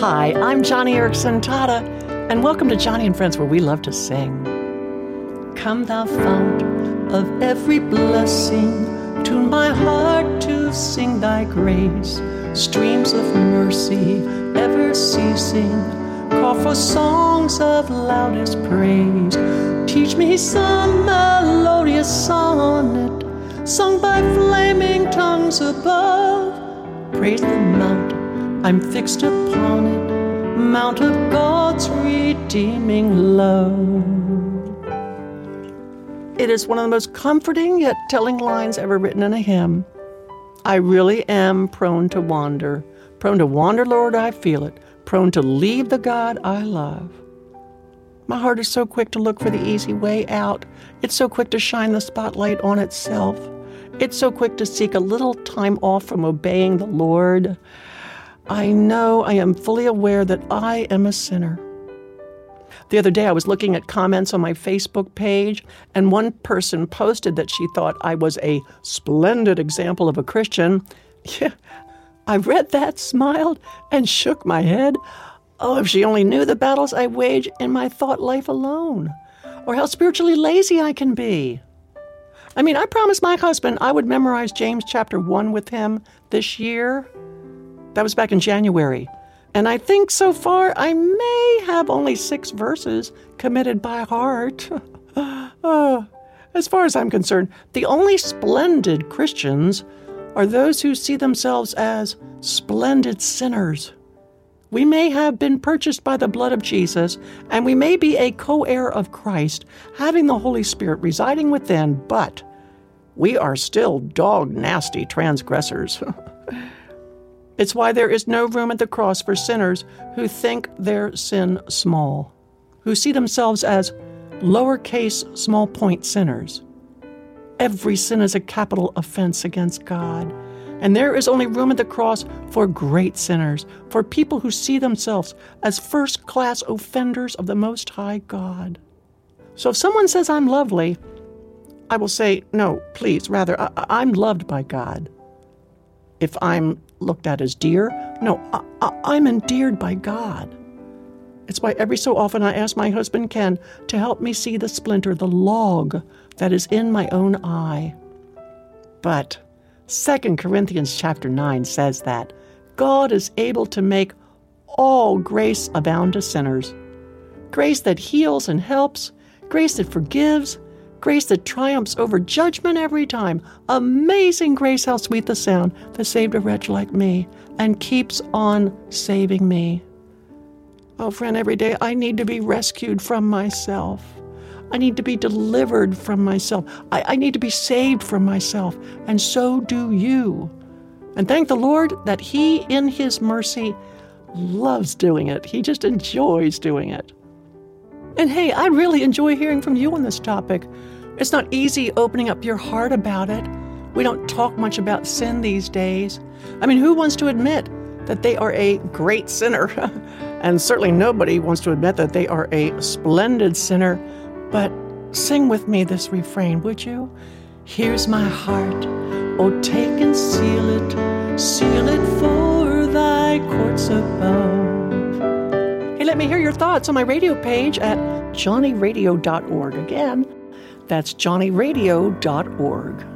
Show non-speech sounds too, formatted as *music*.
Hi, I'm Joni Eareckson Tada, and welcome to Joni and Friends, where we love to sing. Come, thou fount of every blessing, tune my heart to sing thy grace. Streams of mercy ever ceasing, call for songs of loudest praise. Teach me some melodious sonnet, sung by flaming tongues above. Praise the mount I'm fixed upon it, Mount of God's redeeming love. It is one of the most comforting yet telling lines ever written in a hymn. I really am prone to wander. Prone to wander, Lord, I feel it. Prone to leave the God I love. My heart is so quick to look for the easy way out. It's so quick to shine the spotlight on itself. It's so quick to seek a little time off from obeying the Lord. I know I am fully aware that I am a sinner. The other day, I was looking at comments on my Facebook page, and one person posted that she thought I was a splendid example of a Christian. *laughs* Yeah, I read that, smiled, and shook my head. Oh, if she only knew the battles I wage in my thought life alone, or how spiritually lazy I can be. I mean, I promised my husband I would memorize James chapter 1 with him this year. That was back in January. And I think so far I may have only six verses committed by heart. uh, *laughs* as far as I'm concerned, the only splendid Christians are those who see themselves as splendid sinners. We may have been purchased by the blood of Jesus, and we may be a co heir of Christ, having the Holy Spirit residing within, but we are still dog nasty transgressors. *laughs* It's why there is no room at the cross for sinners who think their sin small, who see themselves as lowercase small point sinners. Every sin is a capital offense against God. And there is only room at the cross for great sinners, for people who see themselves as first class offenders of the Most High God. So if someone says I'm lovely, I will say, no, please, rather, I- am loved by God. If I'm looked at as dear. No, I, am endeared by God. It's why every so often I ask my husband Ken to help me see the splinter, the log that is in my own eye. But 2 Corinthians chapter 9 says that God is able to make all grace abound to sinners. Grace that heals and helps, grace that forgives, Grace that triumphs over judgment every time. Amazing grace, how sweet the sound that saved a wretch like me and keeps on saving me. Oh, friend, every day I need to be rescued from myself. I need to be delivered from myself. I, I need to be saved from myself. And so do you. And thank the Lord that He, in His mercy, loves doing it. He just enjoys doing it. And hey, I really enjoy hearing from you on this topic. It's not easy opening up your heart about it. We don't talk much about sin these days. I mean, who wants to admit that they are a great sinner? *laughs* and certainly nobody wants to admit that they are a splendid sinner. But sing with me this refrain, would you? Here's my heart. Oh, take and seal it, seal it for thy courts above. Let me hear your thoughts on my radio page at joniradio.org. Again, that's joniradio.org.